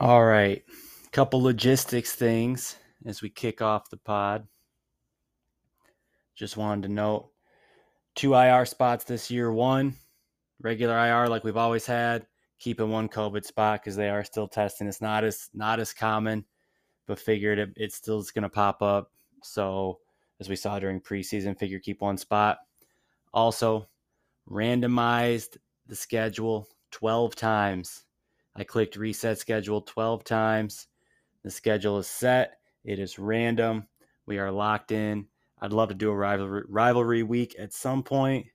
All right. Couple logistics things as we kick off the pod. Just wanted to note two IR spots this year. One, regular IR like we've always had, keeping one COVID spot because they are still testing. It's not as not as common, but figured it, it still is going to pop up. So as we saw during preseason, figure keep one spot. Also, randomized the schedule 12 times. I clicked reset schedule 12 times. The schedule is set. It is random. We are locked in. I'd love to do a rivalry, rivalry week at some point,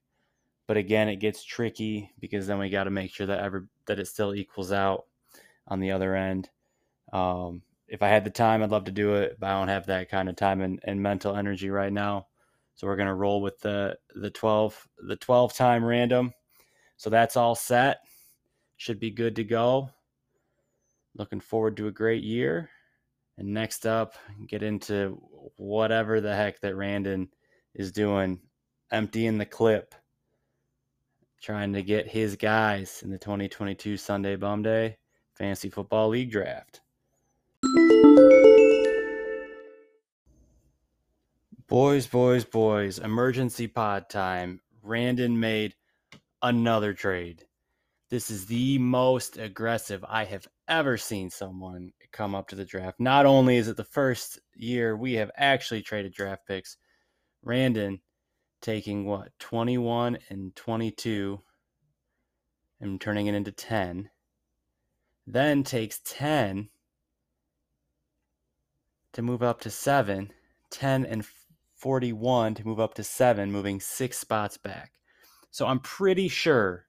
but again, it gets tricky because then we got to make sure that every that it still equals out on the other end. Um, if I had the time, I'd love to do it, but I don't have that kind of time and, and mental energy right now. So we're gonna roll with the the 12 the 12 time random. So that's all set. Should be good to go. Looking forward to a great year. And next up, get into whatever the heck that Randon is doing, emptying the clip, trying to get his guys in the 2022 Sunday Bum Day Fantasy Football League Draft. Boys, boys, boys, emergency pod time. Randon made another trade. This is the most aggressive I have ever seen someone come up to the draft. Not only is it the first year we have actually traded draft picks, Randon taking what 21 and 22 and turning it into 10 then takes 10 to move up to 7 10 and 41 to move up to 7 moving 6 spots back so i'm pretty sure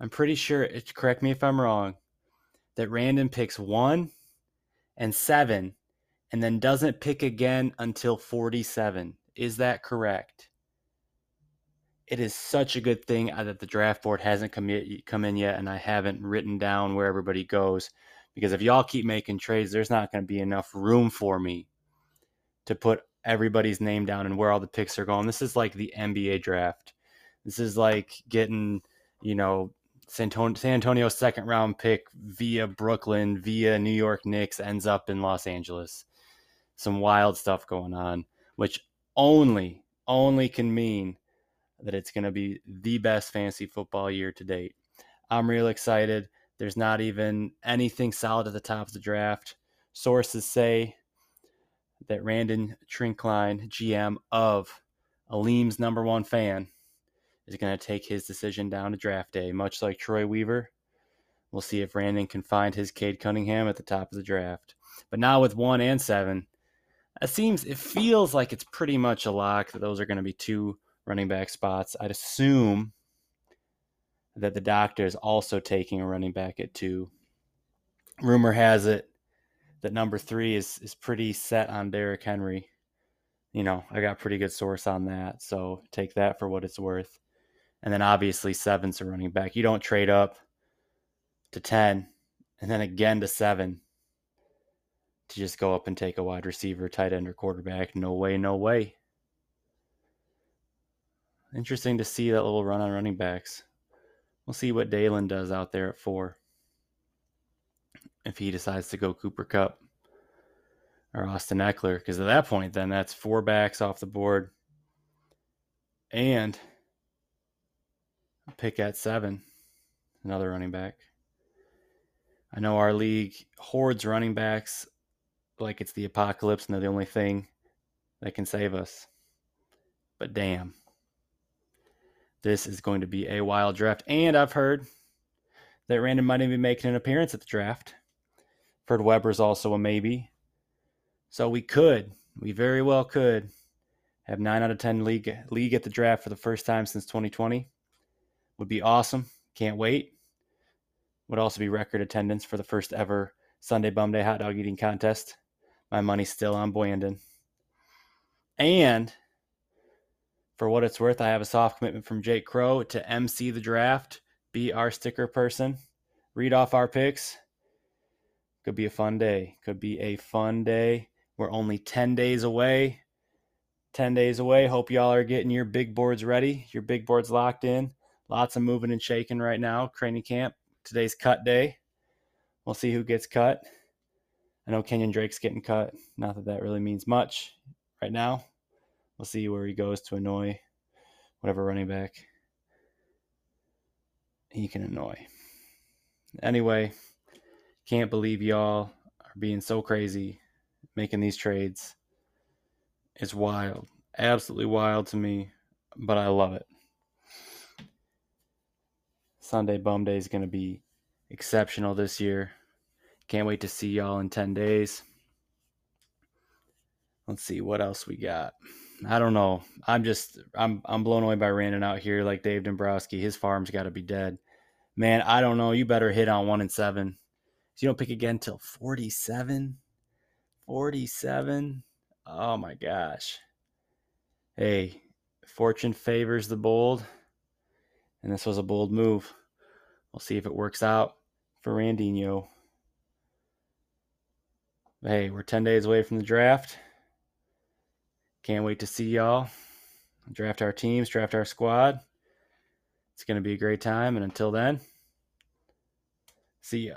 i'm pretty sure correct me if i'm wrong that Randon picks 1 and 7 and then doesn't pick again until 47 is that correct it is such a good thing uh, that the draft board hasn't come, come in yet, and I haven't written down where everybody goes. Because if y'all keep making trades, there's not going to be enough room for me to put everybody's name down and where all the picks are going. This is like the NBA draft. This is like getting, you know, San Antonio's second round pick via Brooklyn, via New York Knicks, ends up in Los Angeles. Some wild stuff going on, which only, only can mean that it's going to be the best fantasy football year to date. I'm real excited. There's not even anything solid at the top of the draft. Sources say that Randon Trinkline, GM of Aleem's number one fan, is going to take his decision down to draft day, much like Troy Weaver. We'll see if Randon can find his Cade Cunningham at the top of the draft. But now with one and seven, it seems it feels like it's pretty much a lock that those are going to be two running back spots. I'd assume that the doctor is also taking a running back at two. Rumor has it that number three is is pretty set on Derrick Henry. You know, I got pretty good source on that, so take that for what it's worth. And then obviously seven's a running back. You don't trade up to ten and then again to seven to just go up and take a wide receiver, tight end, or quarterback. No way, no way. Interesting to see that little run on running backs. We'll see what Dalen does out there at four. If he decides to go Cooper Kupp or Austin Ekeler, because at that point, then that's four backs off the board and pick at seven, another running back. I know our league hoards running backs like it's the apocalypse and they're the only thing that can save us. But damn this is going to be a wild draft. And I've heard that Randon might even be making an appearance at the draft. Fred Weber's also a maybe. So we could, we very well could have nine out of ten league league at the draft for the first time since 2020. Would be awesome. Can't wait. Would also be record attendance for the first ever Sunday Bum Day hot dog eating contest. My money's still on Boyandon. And for what it's worth, I have a soft commitment from Jake Crow to MC the draft, be our sticker person, read off our picks. Could be a fun day. Could be a fun day. We're only 10 days away. 10 days away. Hope y'all are getting your big boards ready, your big boards locked in. Lots of moving and shaking right now. Training camp. Today's cut day. We'll see who gets cut. I know Kenyon Drake's getting cut. Not that that really means much right now. We'll see where he goes to annoy whatever running back he can annoy. Anyway, can't believe y'all are being so crazy making these trades. It's wild. Absolutely wild to me, but I love it. Sunday Bum Day is going to be exceptional this year. Can't wait to see y'all in 10 days. Let's see what else we got. I don't know. I'm just I'm I'm blown away by Randon out here like Dave Dombrowski. His farm's got to be dead. Man, I don't know. You better hit on 1 and 7. So you don't pick again till 47. 47. Oh my gosh. Hey, fortune favors the bold. And this was a bold move. We'll see if it works out for Randinho. Hey, we're 10 days away from the draft. Can't wait to see y'all. Draft our teams, draft our squad. It's going to be a great time. And until then, see ya.